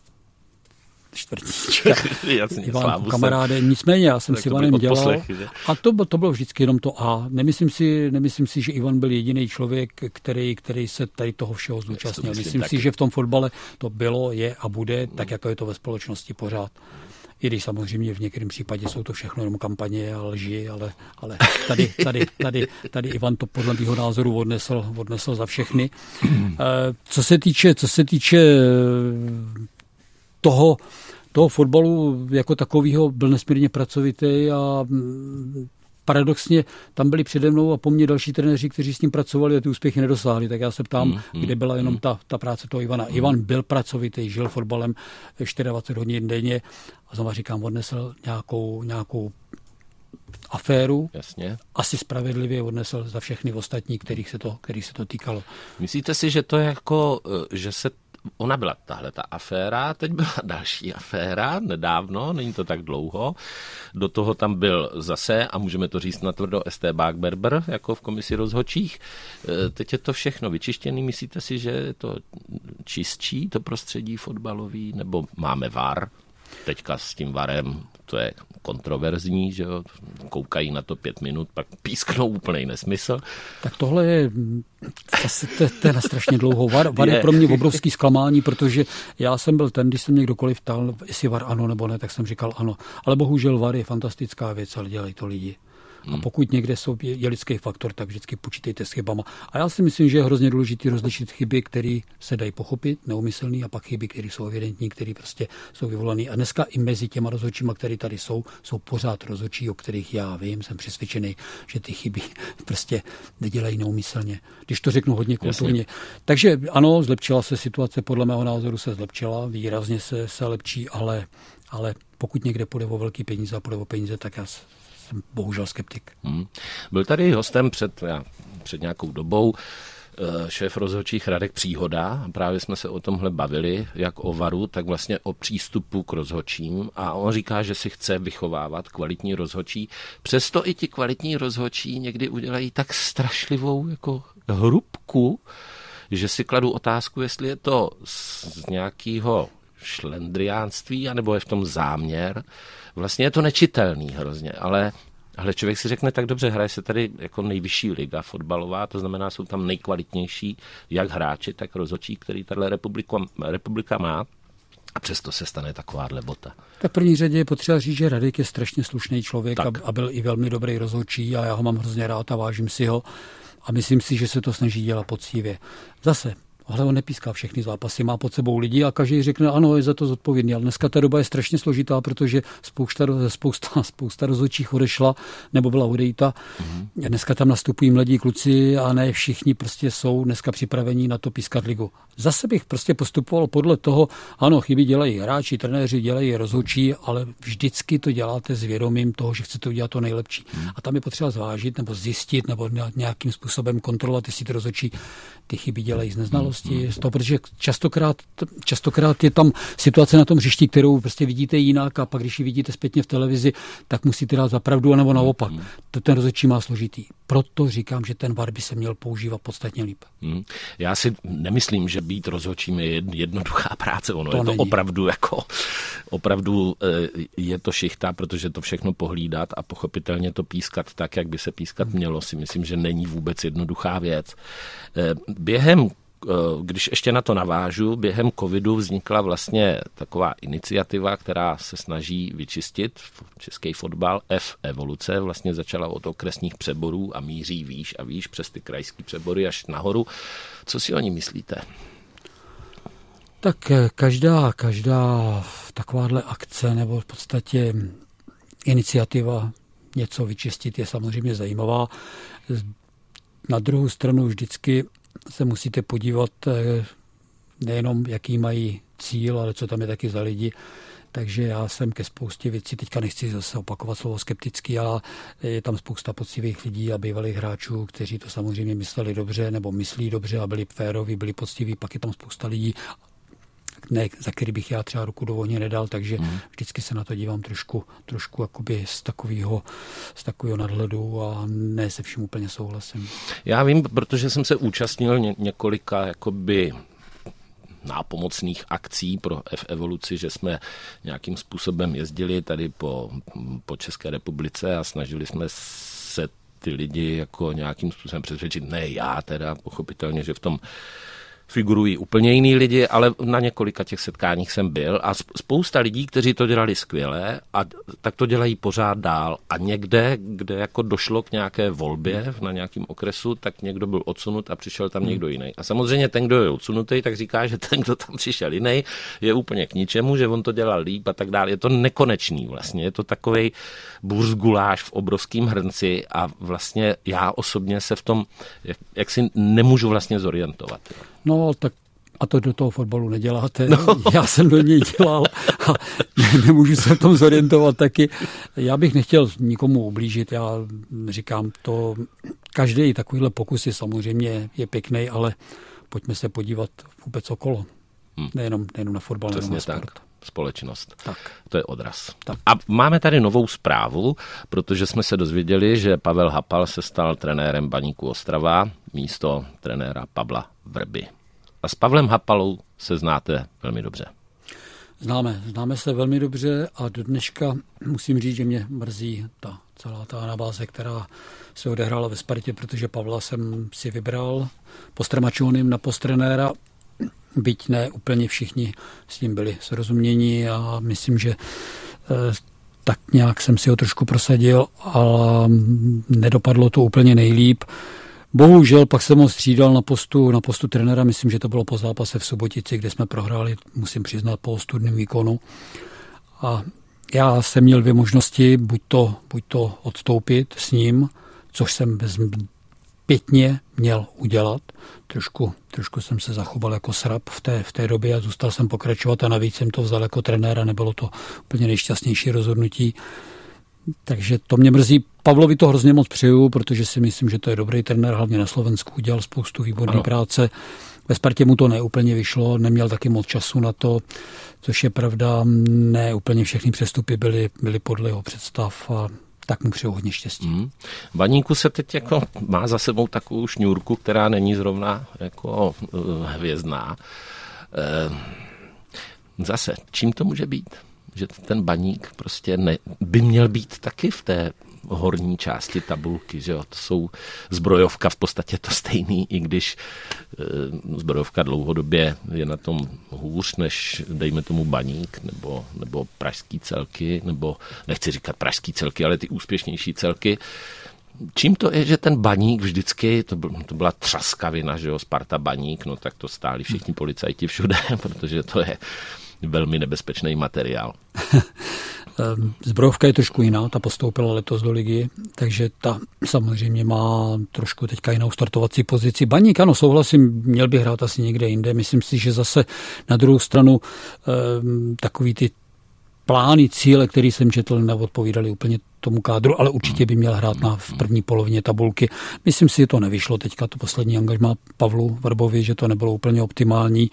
čtvrtíčka. Jasně, Ivan kamaráde. Nicméně já jsem tak s Ivanem dělal poslech, a to, to bylo vždycky jenom to A. Nemyslím si, nemyslím si, že Ivan byl jediný člověk, který, který se tady toho všeho zúčastnil. Myslím, myslím si, že v tom fotbale to bylo, je a bude, tak jako je to ve společnosti pořád. I když samozřejmě v některém případě jsou to všechno jenom kampaně a lži, ale, ale tady, tady, tady, tady Ivan to podle mého názoru odnesl, odnesl za všechny. Eh, co se týče, co se týče toho, toho fotbalu jako takového byl nesmírně pracovitý a mm, paradoxně tam byli přede mnou a po mně další trenéři, kteří s ním pracovali a ty úspěchy nedosáhli. Tak já se ptám, mm, mm, kde byla jenom mm. ta, ta práce toho Ivana. Mm. Ivan byl pracovitý, žil fotbalem 24 hodin denně a znovu říkám, odnesl nějakou, nějakou aféru. Jasně. Asi spravedlivě odnesl za všechny ostatní, kterých se to, kterých se to týkalo. Myslíte si, že to je jako, eh, že se ona byla tahle ta aféra, teď byla další aféra, nedávno, není to tak dlouho. Do toho tam byl zase, a můžeme to říct natvrdo, Estebák Berber, jako v komisi rozhočích. E, teď je to všechno vyčištěné. Myslíte si, že je to čistší, to prostředí fotbalový, nebo máme VAR? Teďka s tím VARem to je kontroverzní, že jo, koukají na to pět minut, pak písknou úplný nesmysl. Tak tohle je, asi to, to je na strašně dlouho. Var, var je. je pro mě obrovský zklamání, protože já jsem byl ten, když se mě kdokoliv ptal, jestli var ano nebo ne, tak jsem říkal ano. Ale bohužel var je fantastická věc, ale dělají to lidi. A hmm. pokud někde jsou, je lidský faktor, tak vždycky počítejte s chybama. A já si myslím, že je hrozně důležité rozlišit chyby, které se dají pochopit, neumyslný, a pak chyby, které jsou evidentní, které prostě jsou vyvolané. A dneska i mezi těma rozhodčíma, které tady jsou, jsou pořád rozhodčí, o kterých já vím, jsem přesvědčený, že ty chyby prostě nedělají neumyslně. Když to řeknu hodně kulturně. Jasně. Takže ano, zlepšila se situace, podle mého názoru se zlepšila, výrazně se, se lepší, ale, ale pokud někde půjde o velký peníze a půjde o peníze, tak já bohužel skeptik. Hmm. Byl tady hostem před, já, před nějakou dobou eh, šéf rozhodčích Radek Příhoda. Právě jsme se o tomhle bavili, jak o varu, tak vlastně o přístupu k rozhodčím. A on říká, že si chce vychovávat kvalitní rozhodčí. Přesto i ti kvalitní rozhodčí někdy udělají tak strašlivou jako hrubku, že si kladu otázku, jestli je to z nějakého šlendriánství, anebo je v tom záměr. Vlastně je to nečitelný hrozně, ale ale člověk si řekne, tak dobře, hraje se tady jako nejvyšší liga fotbalová, to znamená, jsou tam nejkvalitnější jak hráči, tak rozhodčí, který tahle republika, republika má. A přesto se stane takováhle bota. Tak v první řadě je potřeba říct, že Radek je strašně slušný člověk a, a byl i velmi dobrý rozhodčí a já ho mám hrozně rád a vážím si ho. A myslím si, že se to snaží dělat poctivě. Zase, ale on nepíská všechny zápasy, má pod sebou lidi a každý řekne, ano, je za to zodpovědný. Ale dneska ta doba je strašně složitá, protože spousta, spousta, spousta rozhodčích odešla nebo byla odejita. Mm-hmm. Dneska tam nastupují mladí kluci a ne všichni prostě jsou dneska připravení na to pískat ligu. Zase bych prostě postupoval podle toho, ano, chyby dělají hráči, trenéři, dělají rozhodčí, ale vždycky to děláte s vědomím toho, že chcete udělat to nejlepší. Mm-hmm. A tam je potřeba zvážit nebo zjistit nebo nějakým způsobem kontrolovat, jestli ty rozhodčí ty chyby dělají z neznalosti z toho, protože častokrát, častokrát je tam situace na tom hřišti, kterou prostě vidíte jinak a pak, když ji vidíte zpětně v televizi, tak musíte dát za pravdu, nebo naopak. Hmm. To ten rozhodčí má složitý. Proto říkám, že ten VAR by se měl používat podstatně líp. Hmm. Já si nemyslím, že být rozhodčím je jednoduchá práce. Ono to je to není. opravdu jako, opravdu eh, je to šichta, protože to všechno pohlídat a pochopitelně to pískat tak, jak by se pískat hmm. mělo, si myslím, že není vůbec jednoduchá věc. Během eh, když ještě na to navážu, během covidu vznikla vlastně taková iniciativa, která se snaží vyčistit český fotbal. F evoluce vlastně začala od okresních přeborů a míří výš a výš přes ty krajské přebory až nahoru. Co si o ní myslíte? Tak eh, každá, každá takováhle akce nebo v podstatě iniciativa něco vyčistit je samozřejmě zajímavá. Na druhou stranu vždycky se musíte podívat eh, nejenom, jaký mají cíl, ale co tam je taky za lidi. Takže já jsem ke spoustě věcí, teďka nechci zase opakovat slovo skeptický, ale je tam spousta poctivých lidí a bývalých hráčů, kteří to samozřejmě mysleli dobře nebo myslí dobře a byli féroví, byli poctiví. Pak je tam spousta lidí, ne, za který bych já třeba ruku do ohně nedal, takže hmm. vždycky se na to dívám trošku, trošku jakoby z takového, z takového nadhledu a ne se vším úplně souhlasím. Já vím, protože jsem se účastnil ně, několika jakoby nápomocných akcí pro F-evoluci, že jsme nějakým způsobem jezdili tady po, po České republice a snažili jsme se ty lidi jako nějakým způsobem přesvědčit, ne já teda, pochopitelně, že v tom figurují úplně jiný lidi, ale na několika těch setkáních jsem byl a spousta lidí, kteří to dělali skvěle a tak to dělají pořád dál. A někde, kde jako došlo k nějaké volbě na nějakém okresu, tak někdo byl odsunut a přišel tam někdo jiný. A samozřejmě ten, kdo je odsunutý, tak říká, že ten, kdo tam přišel jiný, je úplně k ničemu, že on to dělal líp a tak dále. Je to nekonečný vlastně. Je to takový burzguláš v obrovském hrnci a vlastně já osobně se v tom, jak, jak si nemůžu vlastně zorientovat. Jo. No, tak a to do toho fotbalu neděláte. No. Já jsem do něj dělal a nemůžu se v tom zorientovat taky. Já bych nechtěl nikomu ublížit. Já říkám to, každý takovýhle pokus je samozřejmě je pěkný, ale pojďme se podívat vůbec okolo. Hmm. Nejenom, nejenom na fotbal, Přesně na sport. Tak společnost. Tak. To je odraz. Tak. A máme tady novou zprávu, protože jsme se dozvěděli, že Pavel Hapal se stal trenérem Baníku Ostrava místo trenéra Pavla Vrby. A s Pavlem Hapalou se znáte velmi dobře. Známe, známe se velmi dobře a do dneška musím říct, že mě mrzí ta celá ta anabáze, která se odehrála ve Spartě, protože Pavla jsem si vybral po na postrenéra, byť ne úplně všichni s tím byli srozumění a myslím, že eh, tak nějak jsem si ho trošku prosadil, ale nedopadlo to úplně nejlíp. Bohužel pak jsem ho střídal na postu, na postu trenéra, myslím, že to bylo po zápase v Subotici, kde jsme prohráli, musím přiznat, po ostudném výkonu. A já jsem měl dvě možnosti, buď to, buď to odstoupit s ním, což jsem bez pětně měl udělat. Trošku, trošku jsem se zachoval jako srab v té, v té době a zůstal jsem pokračovat a navíc jsem to vzal jako trenéra, nebylo to úplně nejšťastnější rozhodnutí. Takže to mě mrzí. Pavlovi to hrozně moc přeju, protože si myslím, že to je dobrý trenér, hlavně na Slovensku udělal spoustu výborné práce. Ve Spartě mu to neúplně vyšlo, neměl taky moc času na to, což je pravda, ne úplně všechny přestupy byly, byly podle jeho představ a tak mu přeju hodně štěstí. Mm. Baníku se teď jako má za sebou takovou šňůrku, která není zrovna jako uh, hvězdná. Uh, zase, čím to může být? Že ten baník prostě ne, by měl být taky v té horní části tabulky, že jo, to jsou zbrojovka v podstatě to stejný, i když e, zbrojovka dlouhodobě je na tom hůř, než dejme tomu baník, nebo, nebo pražský celky, nebo nechci říkat pražský celky, ale ty úspěšnější celky, Čím to je, že ten baník vždycky, to, byl, to byla třaskavina, že jo, Sparta baník, no tak to stáli všichni policajti všude, protože to je velmi nebezpečný materiál. Ehm, zbrojovka je trošku jiná, ta postoupila letos do ligy, takže ta samozřejmě má trošku teďka jinou startovací pozici. Baník, ano, souhlasím, měl by hrát asi někde jinde. Myslím si, že zase na druhou stranu ehm, takový ty plány, cíle, které jsem četl, neodpovídaly úplně tomu kádru, ale určitě by měl hrát na, v první polovině tabulky. Myslím si, že to nevyšlo teďka, to poslední angažmá Pavlu Vrbovi, že to nebylo úplně optimální.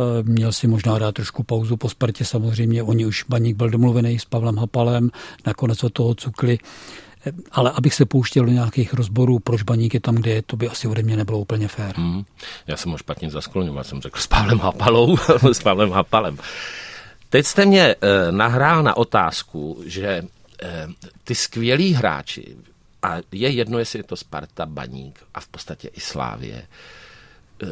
Eh, měl si možná dát trošku pauzu po Spartě, samozřejmě. Oni už Baník byl domluvený s Pavlem Hapalem, nakonec od toho cukli. Eh, ale abych se pouštěl do nějakých rozborů, proč baník je tam, kde je, to by asi ode mě nebylo úplně fér. Hmm. Já jsem ho špatně zaskloňoval, jsem řekl s Pavlem Hapalou, s Pavlem Hapalem. Teď jste mě eh, nahrál na otázku, že eh, ty skvělí hráči, a je jedno, jestli je to Sparta, Baník a v podstatě i Slávě, eh,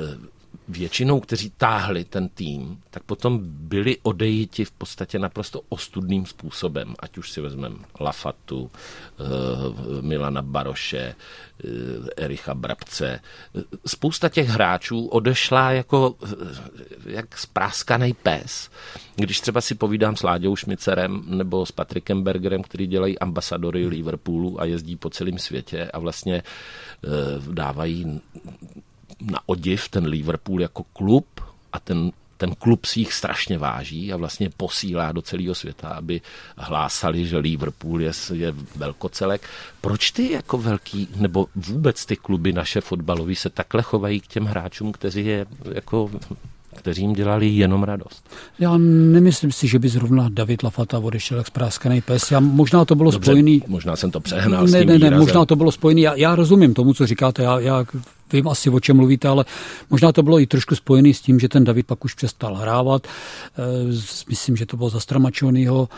většinou, kteří táhli ten tým, tak potom byli odejiti v podstatě naprosto ostudným způsobem. Ať už si vezmeme Lafatu, eh, Milana Baroše, eh, Ericha Brabce. Spousta těch hráčů odešla jako eh, jak spráskaný pes. Když třeba si povídám s Láďou Šmicerem nebo s Patrikem Bergerem, který dělají ambasadory Liverpoolu a jezdí po celém světě a vlastně dávají na odiv ten Liverpool jako klub a ten ten klub si jich strašně váží a vlastně posílá do celého světa, aby hlásali, že Liverpool je, je velkocelek. Proč ty jako velký, nebo vůbec ty kluby naše fotbalové se takhle chovají k těm hráčům, kteří je jako kteří jim dělali jenom radost. Já nemyslím si, že by zrovna David Lafata odešel jak zpráskaný pes. Já, možná to bylo Dobře, spojený... Možná jsem to přehnal ne, s tím ne, ne, možná to bylo spojený. Já, já rozumím tomu, co říkáte. Já, já vím asi, o čem mluvíte, ale možná to bylo i trošku spojený s tím, že ten David pak už přestal hrávat. E, myslím, že to bylo za Stramačonyho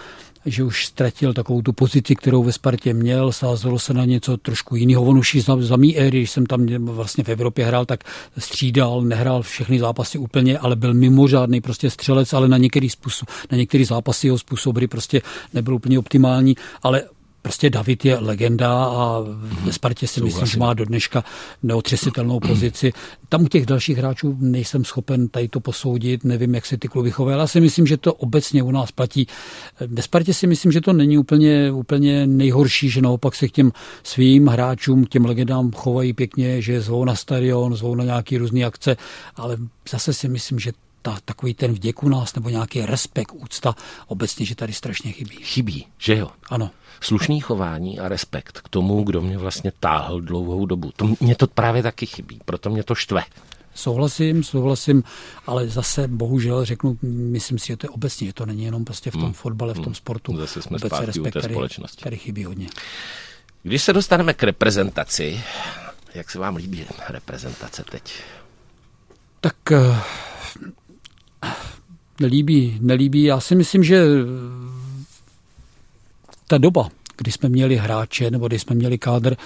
že už ztratil takovou tu pozici, kterou ve Spartě měl, sázelo se na něco trošku jiného. On už za, za mý éry, když jsem tam vlastně v Evropě hrál, tak střídal, nehrál všechny zápasy úplně, ale byl mimořádný prostě střelec, ale na některý způsob, na některý zápasy jeho způsoby prostě nebyl úplně optimální, ale Prostě David je legenda a ve Spartě si myslím, že má do dneška neotřesitelnou pozici. Tam u těch dalších hráčů nejsem schopen tady to posoudit, nevím, jak se ty kluby chovají, ale já si myslím, že to obecně u nás platí. Ve Spartě si myslím, že to není úplně, úplně nejhorší, že naopak se k těm svým hráčům, těm legendám chovají pěkně, že zvou na stadion, zvou na nějaké různé akce, ale zase si myslím, že ta, takový ten vděk u nás nebo nějaký respekt, úcta obecně, že tady strašně chybí. Chybí, že jo? Ano. Slušný chování a respekt k tomu, kdo mě vlastně táhl dlouhou dobu. To, mě to právě taky chybí, proto mě to štve. Souhlasím, souhlasím, ale zase bohužel řeknu, myslím si, že to je obecně, že to není jenom prostě v tom hmm. fotbale, v tom hmm. sportu. Zase jsme zpátky respekt, u té společnosti. Tady, tady chybí hodně. Když se dostaneme k reprezentaci, jak se vám líbí reprezentace teď? Tak eh, nelíbí, nelíbí. Já si myslím, že ta doba, kdy jsme měli hráče, nebo kdy jsme měli kádr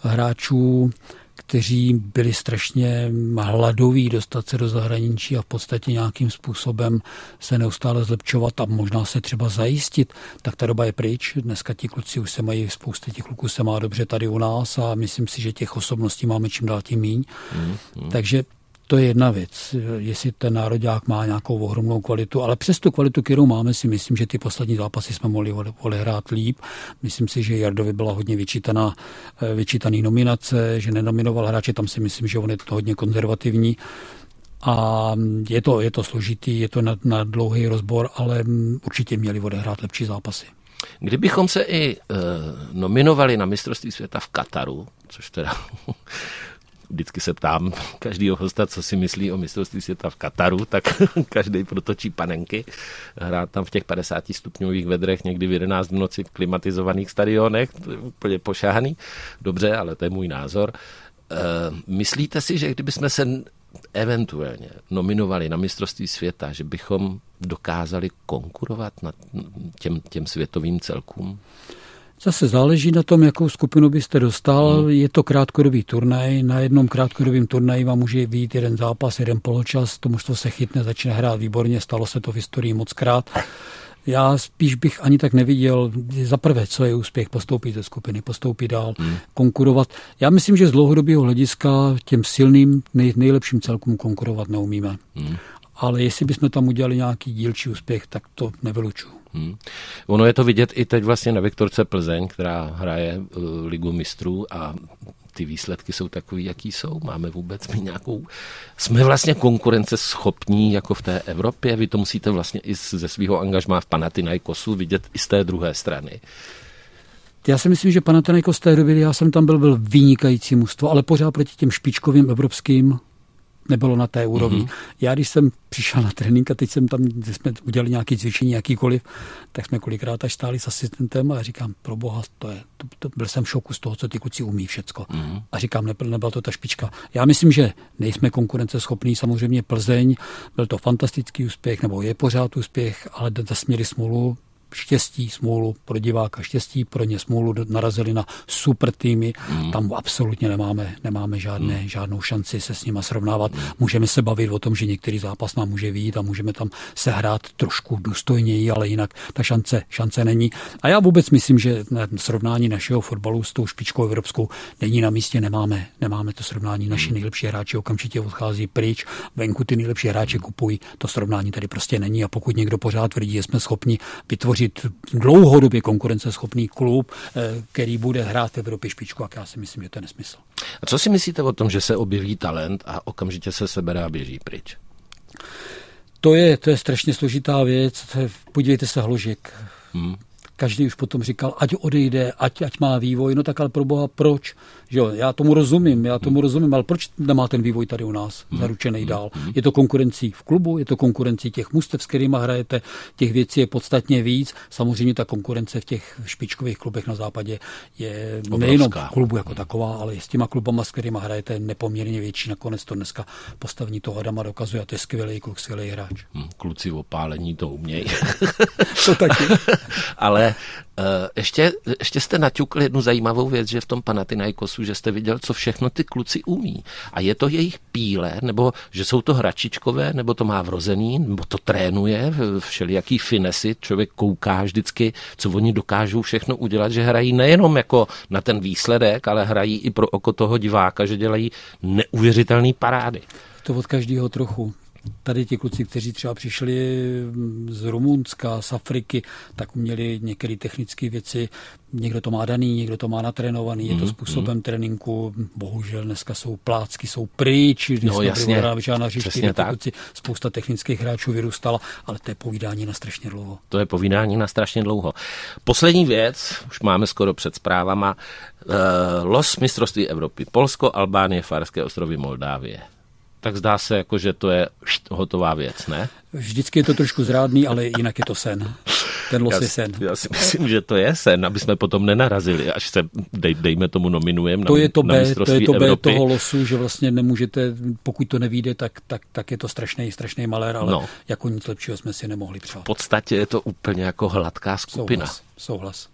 hráčů, kteří byli strašně hladoví dostat se do zahraničí a v podstatě nějakým způsobem se neustále zlepšovat a možná se třeba zajistit, tak ta doba je pryč. Dneska ti kluci už se mají, spousty těch kluků se má dobře tady u nás a myslím si, že těch osobností máme čím dál tím míň. Mm, mm. Takže to je jedna věc, jestli ten národák má nějakou ohromnou kvalitu, ale přes tu kvalitu, kterou máme, si myslím, že ty poslední zápasy jsme mohli odehrát líp. Myslím si, že Jardovi byla hodně vyčítaná, eh, vyčítaný nominace, že nenominoval hráče, tam si myslím, že on je to hodně konzervativní. A je to, je to složitý, je to na, na dlouhý rozbor, ale určitě měli odehrát lepší zápasy. Kdybychom se i e, nominovali na mistrovství světa v Kataru, což teda vždycky se ptám každého hosta, co si myslí o mistrovství světa v Kataru, tak každý protočí panenky. Hrát tam v těch 50 stupňových vedrech někdy v 11 v noci v klimatizovaných stadionech, to je úplně pošáhaný. Dobře, ale to je můj názor. E, myslíte si, že kdybychom se eventuálně nominovali na mistrovství světa, že bychom dokázali konkurovat na těm, těm světovým celkům? Zase záleží na tom, jakou skupinu byste dostal. Hmm. Je to krátkodobý turnaj. Na jednom krátkodobém turnaji vám může být jeden zápas, jeden poločas. To mužstvo se chytne, začne hrát výborně. Stalo se to v historii moc krát. Já spíš bych ani tak neviděl, za prvé, co je úspěch, postoupit ze skupiny, postoupit dál, hmm. konkurovat. Já myslím, že z dlouhodobého hlediska těm silným, nej, nejlepším celkům konkurovat neumíme. Hmm. Ale jestli bychom tam udělali nějaký dílčí úspěch, tak to nevylučuju. Hmm. Ono je to vidět i teď vlastně na Viktorce Plzeň, která hraje uh, ligu mistrů a ty výsledky jsou takový, jaký jsou. Máme vůbec my nějakou... Jsme vlastně konkurenceschopní jako v té Evropě. Vy to musíte vlastně i ze svého angažmá v Panathinaikosu vidět i z té druhé strany. Já si myslím, že Panathinaikos té doby, já jsem tam byl, byl vynikající mužstvo, ale pořád proti těm špičkovým evropským nebylo na té úrovni. Mm-hmm. Já když jsem přišel na trénink a teď jsem tam, kde jsme udělali nějaké cvičení, jakýkoliv, tak jsme kolikrát až stáli s asistentem a říkám, pro boha, to je, to, to, byl jsem v šoku z toho, co ty kluci umí všecko. Mm-hmm. A říkám, nebyl, nebyla to ta špička. Já myslím, že nejsme konkurenceschopní, samozřejmě Plzeň, byl to fantastický úspěch, nebo je pořád úspěch, ale zase měli smůlu, štěstí, smůlu pro diváka, štěstí pro ně smůlu, narazili na super týmy, mm. tam absolutně nemáme, nemáme žádné, mm. žádnou šanci se s nima srovnávat. Mm. Můžeme se bavit o tom, že některý zápas nám může výjít a můžeme tam se hrát trošku důstojněji, ale jinak ta šance, šance není. A já vůbec myslím, že srovnání našeho fotbalu s tou špičkou evropskou není na místě, nemáme, nemáme to srovnání. Naši mm. nejlepší hráči okamžitě odchází pryč, venku ty nejlepší hráči kupují, to srovnání tady prostě není a pokud někdo pořád tvrdí, že jsme schopni vytvořit vytvořit dlouhodobě konkurenceschopný klub, eh, který bude hrát v Evropě špičku, a já si myslím, že to je nesmysl. A co si myslíte o tom, že se objeví talent a okamžitě se sebere a běží pryč? To je, to je strašně složitá věc. Podívejte se, Hložek. Hmm každý už potom říkal, ať odejde, ať, ať má vývoj, no tak ale pro boha proč? Že jo, já tomu rozumím, já tomu rozumím, ale proč nemá ten vývoj tady u nás hmm. zaručený hmm. dál? Je to konkurencí v klubu, je to konkurencí těch mustev, s kterými hrajete, těch věcí je podstatně víc. Samozřejmě ta konkurence v těch špičkových klubech na západě je Obrovská. nejenom v klubu jako taková, ale i s těma klubama, s kterými hrajete, nepoměrně větší. Nakonec to dneska postavní toho Adama dokazuje a to je skvělý kluk, skvělý hráč. Hmm, kluci v opálení to umějí. to taky. ale ještě, ještě jste naťukl jednu zajímavou věc, že v tom Panathinaikosu, že jste viděl, co všechno ty kluci umí. A je to jejich píle, nebo že jsou to hračičkové, nebo to má vrozený, nebo to trénuje, všelijaký finesy, člověk kouká vždycky, co oni dokážou všechno udělat, že hrají nejenom jako na ten výsledek, ale hrají i pro oko toho diváka, že dělají neuvěřitelné parády. To od každého trochu tady ti kluci, kteří třeba přišli z Rumunska, z Afriky, tak měli některé technické věci. Někdo to má daný, někdo to má natrénovaný, mm, je to mhm, způsobem mm. tréninku. Bohužel dneska jsou plácky, jsou pryč, no, jasně, na hřišti, kluci, spousta technických hráčů vyrůstala, ale to je povídání na strašně dlouho. To je povídání na strašně dlouho. Poslední věc, už máme skoro před zprávama, uh, los mistrovství Evropy. Polsko, Albánie, Farské ostrovy, Moldávie tak zdá se, jako, že to je hotová věc, ne? Vždycky je to trošku zrádný, ale jinak je to sen. Ten los já, je sen. Já si myslím, že to je sen, aby jsme potom nenarazili, až se, dej, dejme tomu, nominujeme to na, je to na B, To je to B Evropy. toho losu, že vlastně nemůžete, pokud to nevíde, tak, tak, tak je to strašný, strašný malér, ale no. jako nic lepšího jsme si nemohli přát. V podstatě je to úplně jako hladká skupina. Souhlas. souhlas.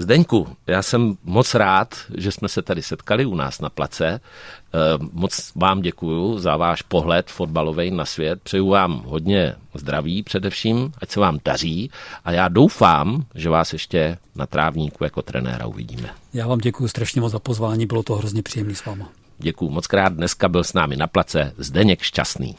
Zdeňku, já jsem moc rád, že jsme se tady setkali u nás na place. Eh, moc vám děkuji za váš pohled fotbalový na svět. Přeju vám hodně zdraví především, ať se vám daří a já doufám, že vás ještě na trávníku jako trenéra uvidíme. Já vám děkuji strašně moc za pozvání, bylo to hrozně příjemné s váma. Děkuji moc krát. Dneska byl s námi na place Zdeněk Šťastný.